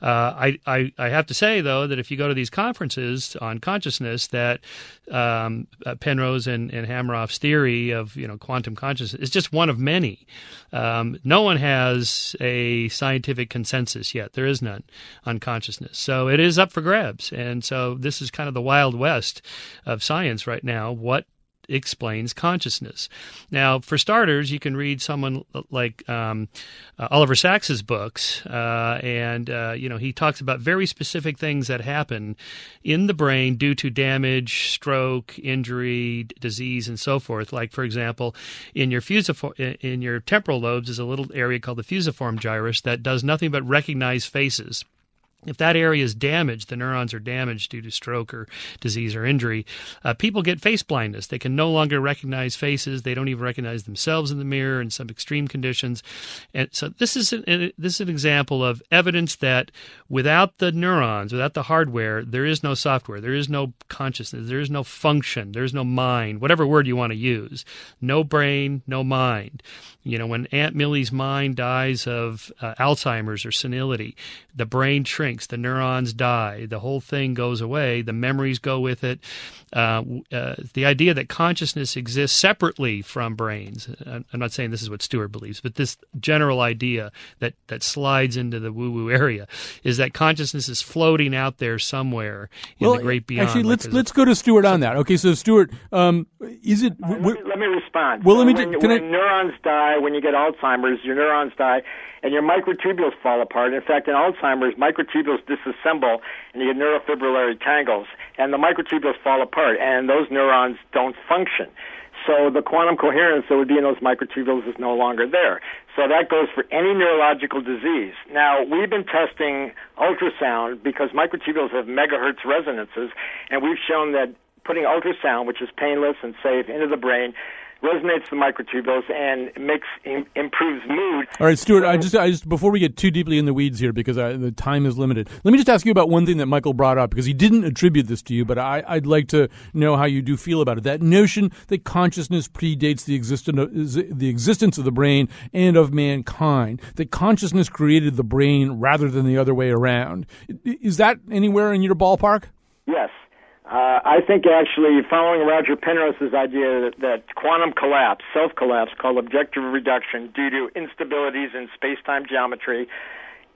Uh, I, I I have to say though that if you go to these conferences on consciousness that um, uh, Penrose and, and Hameroff's theory of you know quantum consciousness is just one of many um, no one has a scientific consensus yet. There is none on consciousness. So it is up for grabs. And so this is kind of the wild west of science right now what explains consciousness. Now, for starters, you can read someone like um, uh, Oliver Sacks's books, uh, and uh, you know he talks about very specific things that happen in the brain due to damage, stroke, injury, disease, and so forth. Like, for example, in your fusiform, in your temporal lobes is a little area called the fusiform gyrus that does nothing but recognize faces if that area is damaged, the neurons are damaged due to stroke or disease or injury, uh, people get face blindness. They can no longer recognize faces. They don't even recognize themselves in the mirror in some extreme conditions. And so this is an, this is an example of evidence that without the neurons, without the hardware, there is no software. There is no consciousness. There is no function. There is no mind. Whatever word you want to use. No brain, no mind. You know, when Aunt Millie's mind dies of uh, Alzheimer's or senility, the brain shrinks, the neurons die, the whole thing goes away, the memories go with it. Uh, uh, the idea that consciousness exists separately from brains. I'm not saying this is what Stuart believes, but this general idea that, that slides into the woo woo area is that consciousness is floating out there somewhere in well, the great beyond. Actually, let's let's go to Stuart on that. Okay, so Stuart, um, is it? Uh, let, me, let, me, respond. Well, let me. When, can when I, neurons die, when you get Alzheimer's, your neurons die, and your microtubules fall apart. In fact, in Alzheimer's, microtubules disassemble, and you get neurofibrillary tangles, and the microtubules fall apart, and those neurons don't function. So the quantum coherence that would be in those microtubules is no longer there. So that goes for any neurological disease. Now, we've been testing ultrasound because microtubules have megahertz resonances, and we've shown that putting ultrasound, which is painless and safe, into the brain resonates the microtubules and makes improves mood. All right, Stuart, I just, I just before we get too deeply in the weeds here, because I, the time is limited. Let me just ask you about one thing that Michael brought up because he didn't attribute this to you, but I, would like to know how you do feel about it. That notion that consciousness predates the existence the existence of the brain and of mankind. That consciousness created the brain rather than the other way around. Is that anywhere in your ballpark? Yes. Uh, I think actually following Roger Penrose's idea that, that quantum collapse, self collapse, called objective reduction due to instabilities in space time geometry,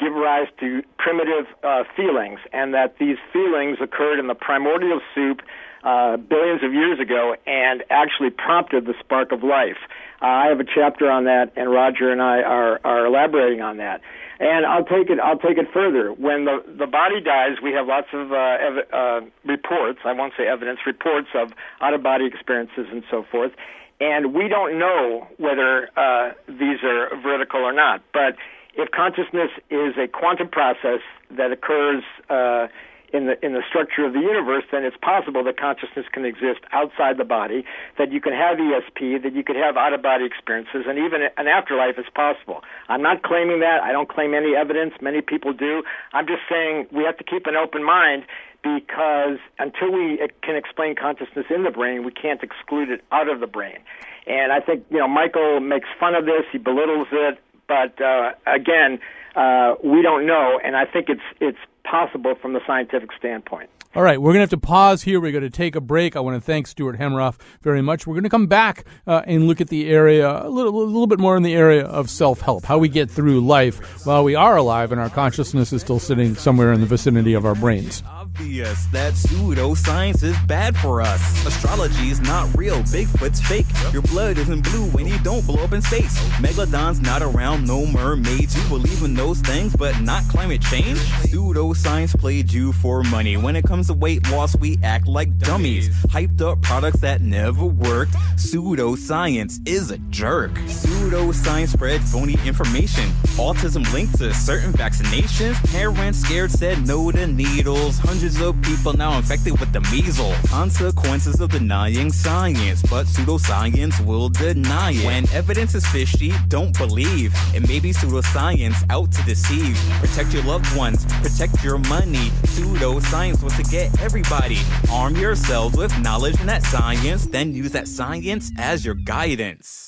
give rise to primitive uh, feelings, and that these feelings occurred in the primordial soup uh, billions of years ago and actually prompted the spark of life. Uh, I have a chapter on that, and Roger and I are, are elaborating on that. And I'll take it. I'll take it further. When the the body dies, we have lots of uh, ev- uh, reports. I won't say evidence. Reports of out of body experiences and so forth. And we don't know whether uh, these are veridical or not. But if consciousness is a quantum process that occurs uh, in the in the structure of the universe, then it's possible that consciousness can exist outside the body, that you can have ESP, that you could have out of body experiences, and even an afterlife is possible. I'm not claiming that. I don't claim any evidence. Many people do. I'm just saying we have to keep an open mind because until we can explain consciousness in the brain, we can't exclude it out of the brain. And I think you know Michael makes fun of this, he belittles it, but uh, again, uh, we don't know, and I think it's it's possible from the scientific standpoint. All right, we're going to have to pause here. We're going to take a break. I want to thank Stuart Hameroff very much. We're going to come back uh, and look at the area, a little, a little bit more in the area of self help, how we get through life while we are alive and our consciousness is still sitting somewhere in the vicinity of our brains obvious that pseudoscience is bad for us. Astrology is not real, Bigfoot's fake. Your blood isn't blue when you don't blow up in space. Megalodon's not around, no mermaids. You believe in those things, but not climate change? Pseudoscience played you for money. When it comes to weight loss, we act like dummies. Hyped up products that never worked. Pseudoscience is a jerk. Pseudoscience spread phony information. Autism linked to certain vaccinations. Parents scared said no to needles. Hundreds Hundreds of people now infected with the measles. Consequences of denying science, but pseudoscience will deny it. When evidence is fishy, don't believe. It may be pseudoscience out to deceive. Protect your loved ones, protect your money. Pseudoscience wants to get everybody. Arm yourselves with knowledge in that science, then use that science as your guidance.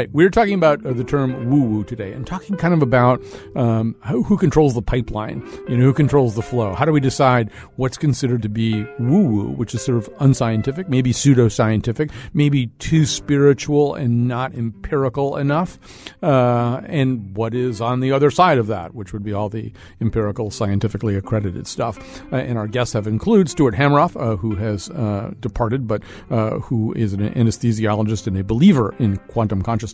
Right, we're talking about uh, the term woo woo today and talking kind of about um, who, controls the pipeline, you know, who controls the flow. How do we decide what's considered to be woo woo, which is sort of unscientific, maybe pseudoscientific, maybe too spiritual and not empirical enough, uh, and what is on the other side of that, which would be all the empirical, scientifically accredited stuff. Uh, and our guests have included Stuart Hameroff, uh, who has uh, departed, but who is an anesthesiologist and a believer in quantum consciousness.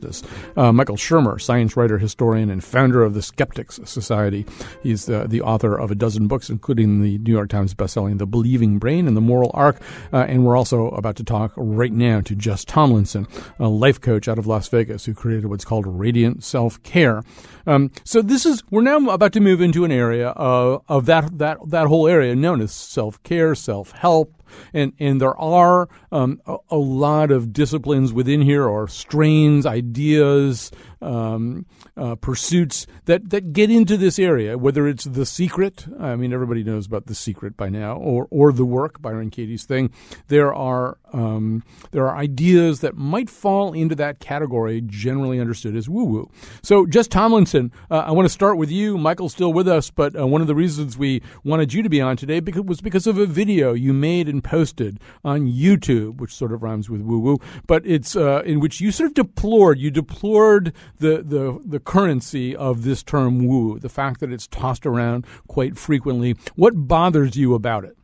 Uh, Michael Shermer, science writer, historian, and founder of the Skeptics Society. He's the, the author of a dozen books, including the New York Times bestselling The Believing Brain and The Moral Arc. Uh, and we're also about to talk right now to Jess Tomlinson, a life coach out of Las Vegas who created what's called Radiant Self Care. Um, so this is we're now about to move into an area of, of that that that whole area known as self care, self help, and and there are um, a, a, lot of disciplines within here, or strains, ideas, um, uh, pursuits that, that get into this area, whether it's The Secret, I mean, everybody knows about The Secret by now, or, or The Work, Byron Katie's thing. There are, um, there are ideas that might fall into that category, generally understood as woo woo. So, Jess Tomlinson, uh, I want to start with you. Michael's still with us, but uh, one of the reasons we wanted you to be on today because, was because of a video you made and posted on YouTube, which sort of rhymes with woo woo, but it's uh, in which you sort of deplored, you deplored the, the, the currency of this term woo, the fact that it's tossed around quite frequently. What bothers you about it?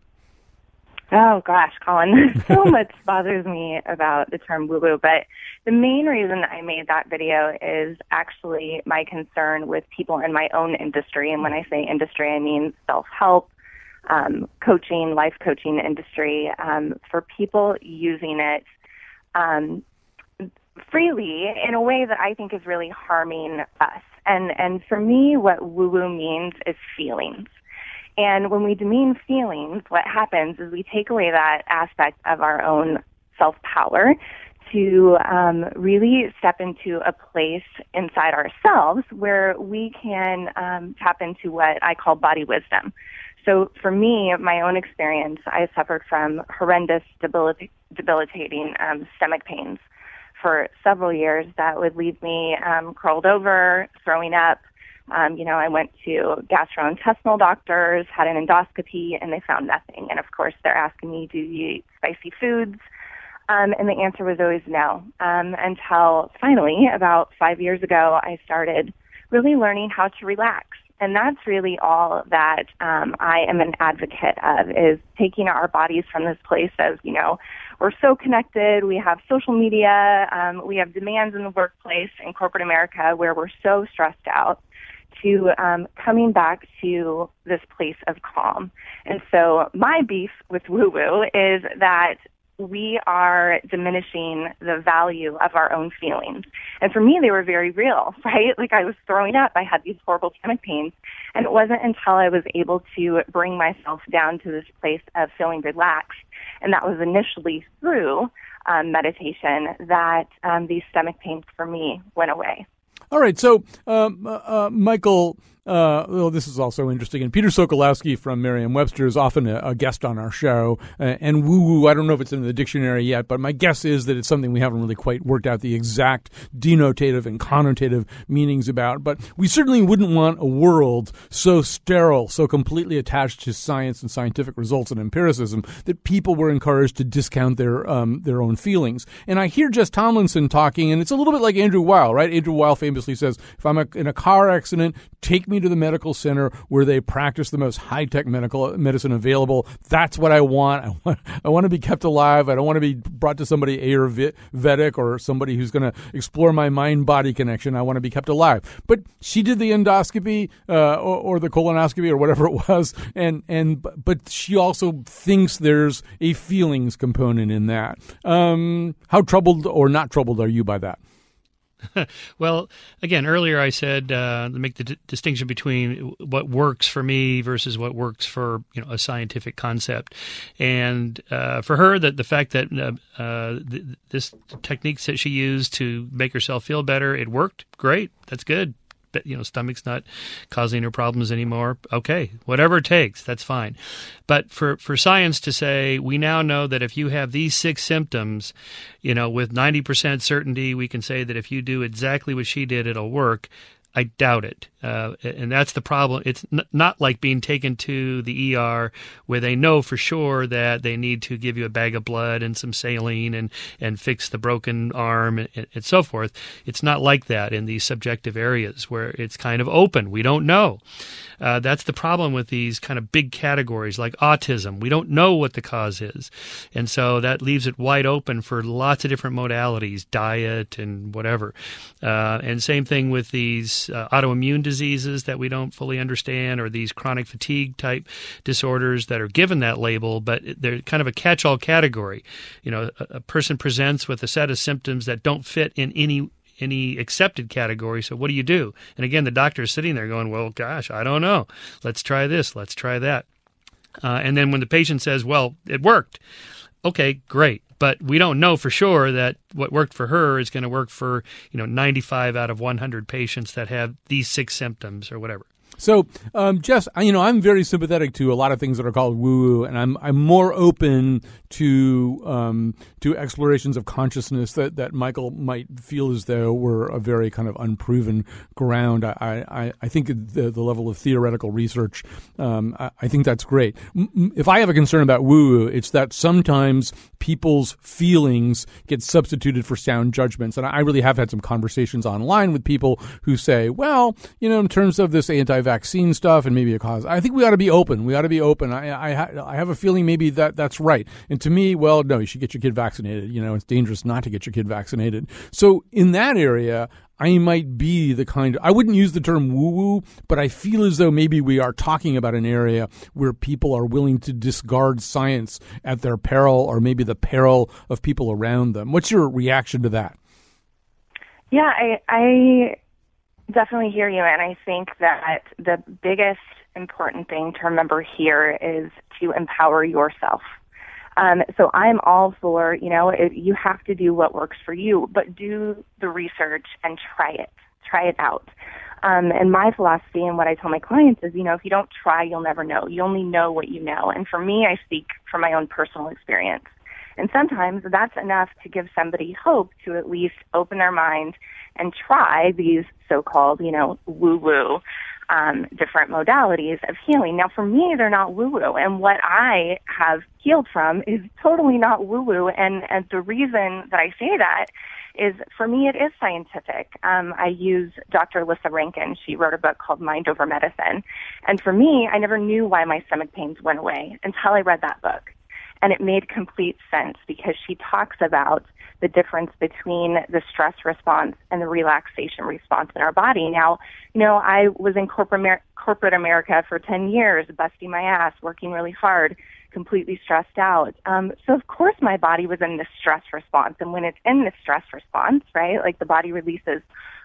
Oh gosh, Colin, (laughs) so much bothers me about the term woo woo, but the main reason I made that video is actually my concern with people in my own industry. And when I say industry, I mean self help, um, coaching, life coaching industry, um, for people using it um, freely in a way that I think is really harming us. And and for me, what woo woo means is feelings. And when we demean feelings, what happens is we take away that aspect of our own self power to um, really step into a place inside ourselves where we can um, tap into what I call body wisdom. So for me, my own experience, I suffered from horrendous debilita- debilitating um, stomach pains for several years that would leave me um, curled over, throwing up. Um, you know, I went to gastrointestinal doctors, had an endoscopy, and they found nothing. And of course, they're asking me, do you eat spicy foods? Um, and the answer was always no. Um, until finally, about five years ago, I started really learning how to relax. And that's really all that um, I am an advocate of is taking our bodies from this place of, you know, we're so connected. We have social media. Um, we have demands in the workplace in corporate America where we're so stressed out to um, coming back to this place of calm. And so my beef with woo woo is that we are diminishing the value of our own feelings. And for me, they were very real, (laughs) right? Like I was throwing up. I had these horrible stomach pains. And it wasn't until I was able to bring myself down to this place of feeling relaxed. And that was initially through um, meditation that um, these stomach pains for me went away. All right. So, um, uh, uh, Michael, uh, well, this is also interesting. And Peter Sokolowski from Merriam-Webster is often a, a guest on our show. Uh, and woo-woo, I don't know if it's in the dictionary yet, but my guess is that it's something we haven't really quite worked out the exact denotative and connotative meanings about. But we certainly wouldn't want a world so sterile, so completely attached to science and scientific results and empiricism that people were encouraged to discount their um, their own feelings. And I hear Jess Tomlinson talking, and it's a little bit like Andrew Weil, right? Andrew Weil famously says, "If I'm a, in a car accident, take me to the medical center where they practice the most high tech medical medicine available. That's what I want. I want I want to be kept alive. I don't want to be brought to somebody Ayurvedic or somebody who's going to explore my mind body connection. I want to be kept alive. But she did the endoscopy uh, or, or the colonoscopy or whatever it was, and and but she also thinks there's a feelings component in that. Um, how troubled or not troubled are you by that? (laughs) well, again, earlier I said uh, make the d- distinction between what works for me versus what works for you know a scientific concept, and uh, for her that the fact that uh, uh th- this techniques that she used to make herself feel better, it worked. Great, that's good you know stomach's not causing her problems anymore. Okay whatever it takes that's fine. But for for science to say we now know that if you have these six symptoms you know with 90% certainty we can say that if you do exactly what she did it'll work I doubt it. Uh, and that's the problem. It's n- not like being taken to the ER where they know for sure that they need to give you a bag of blood and some saline and, and fix the broken arm and, and so forth. It's not like that in these subjective areas where it's kind of open. We don't know. Uh, that's the problem with these kind of big categories like autism. We don't know what the cause is. And so that leaves it wide open for lots of different modalities, diet and whatever. Uh, and same thing with these uh, autoimmune diseases that we don't fully understand or these chronic fatigue type disorders that are given that label, but they're kind of a catch all category. You know, a, a person presents with a set of symptoms that don't fit in any any accepted category. So what do you do? And again, the doctor is sitting there going, well, gosh, I don't know. Let's try this. Let's try that. Uh, and then when the patient says, well, it worked. Okay, great. But we don't know for sure that what worked for her is going to work for, you know, 95 out of 100 patients that have these six symptoms or whatever. So, um, Jess, you know, I'm very sympathetic to a lot of things that are called woo-woo, and I'm I'm more open to um, to explorations of consciousness that, that Michael might feel as though were a very kind of unproven ground. I I, I think the the level of theoretical research, um, I, I, think that's great. If I have a concern about woo-woo, it's that sometimes people's feelings get substituted for sound judgments, and I really have had some conversations online with people who say, well, you know, in terms of this anti vaccine stuff and maybe a cause. I think we ought to be open. We ought to be open. I, I, I have a feeling maybe that that's right. And to me, well, no, you should get your kid vaccinated. You know, it's dangerous not to get your kid vaccinated. So in that area, I might be the kind of, I wouldn't use the term woo woo, but I feel as though maybe we are talking about an area where people are willing to discard science at their peril or maybe the peril of people around them. What's your reaction to that? Yeah, I definitely hear you. And I think that the biggest important thing to remember here is to empower yourself. Um, so I'm all for, you know, it, you have to do what works for you, but do the research and try it. Try it out. Um, and my philosophy and what I tell my clients is, you know, if you don't try, you'll never know. You only know what you know. And for me, I speak from my own personal experience. And sometimes that's enough to give somebody hope to at least open their mind and try these so-called, you know, woo-woo um, different modalities of healing. Now, for me, they're not woo-woo, and what I have healed from is totally not woo-woo. And and the reason that I say that is for me it is scientific. Um, I use Dr. Lissa Rankin. She wrote a book called Mind Over Medicine, and for me, I never knew why my stomach pains went away until I read that book, and it made complete sense because she talks about the difference between the stress response and the relaxation response in our body. Now, you know, I was in corporate corporate America for 10 years, busting my ass, working really hard, completely stressed out. Um, so of course my body was in the stress response. And when it's in the stress response, right, like the body releases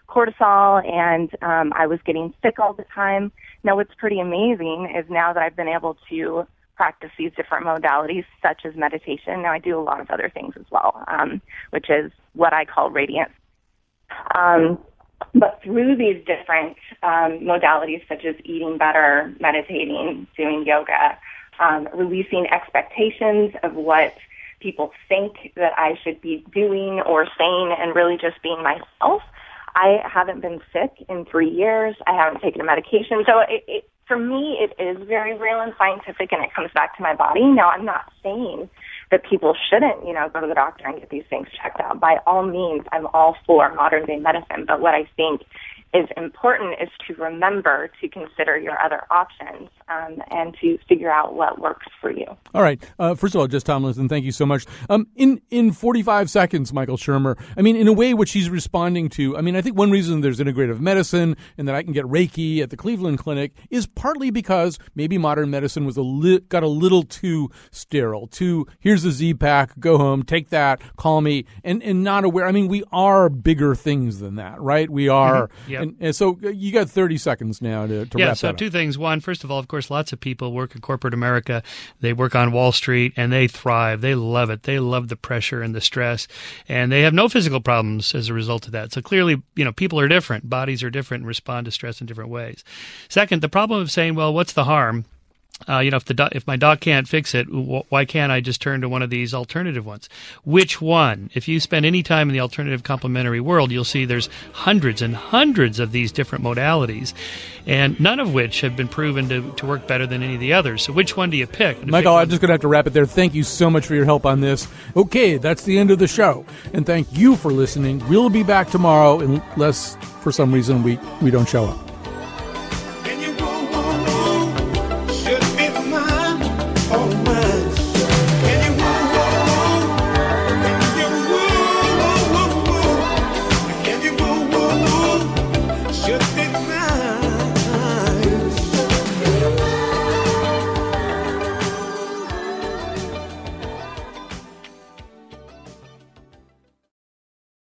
cortisol and um, I was getting sick all the time. Now what's pretty amazing is now that I've been able to practice these different modalities, such as meditation. Now, I do a lot of other things as well, um, which is what I call radiance. Um, but through these different um, modalities, such as eating better, meditating, doing yoga, um, releasing expectations of what people think that I should be doing or saying, and really just being myself. I haven't been sick in three years. I haven't taken a medication. So it, it, for me, it is very real and scientific, and it comes back to my body. Now, I'm not saying that people shouldn't, you know, go to the doctor and get these things checked out. By all means, I'm all for modern day medicine. But what I think is important is to remember to consider your other options um, and to figure out what works for you. All right. Uh, first of all, Jess Tomlinson, thank you so much. Um, in in 45 seconds, Michael Shermer. I mean, in a way, what she's responding to. I mean, I think one reason there's integrative medicine and that I can get Reiki at the Cleveland Clinic is partly because maybe modern medicine was a li- got a little too sterile. Too here's the Z pack, go home, take that, call me, and and not aware. I mean, we are bigger things than that, right? We are. Mm-hmm. Yep. And, and, so uh, you got 30 seconds now to, to yeah, wrap so that up. two things. One, first of all, of course, lots of people work in corporate America. They work on Wall Street and they thrive. They love it. They love the pressure and the stress, and they have no physical problems as a result of that. So clearly, you know, people are different. Bodies are different and respond to stress in different ways. Second, the problem of saying, well, what's the harm? Uh, you know, if the do- if my doc can't fix it, wh- why can't I just turn to one of these alternative ones? Which one? If you spend any time in the alternative complementary world, you'll see there's hundreds and hundreds of these different modalities, and none of which have been proven to, to work better than any of the others. So which one do you pick? Michael, I'm just going to have to wrap it there. Thank you so much for your help on this. Okay, that's the end of the show. And thank you for listening. We'll be back tomorrow unless for some reason we, we don't show up.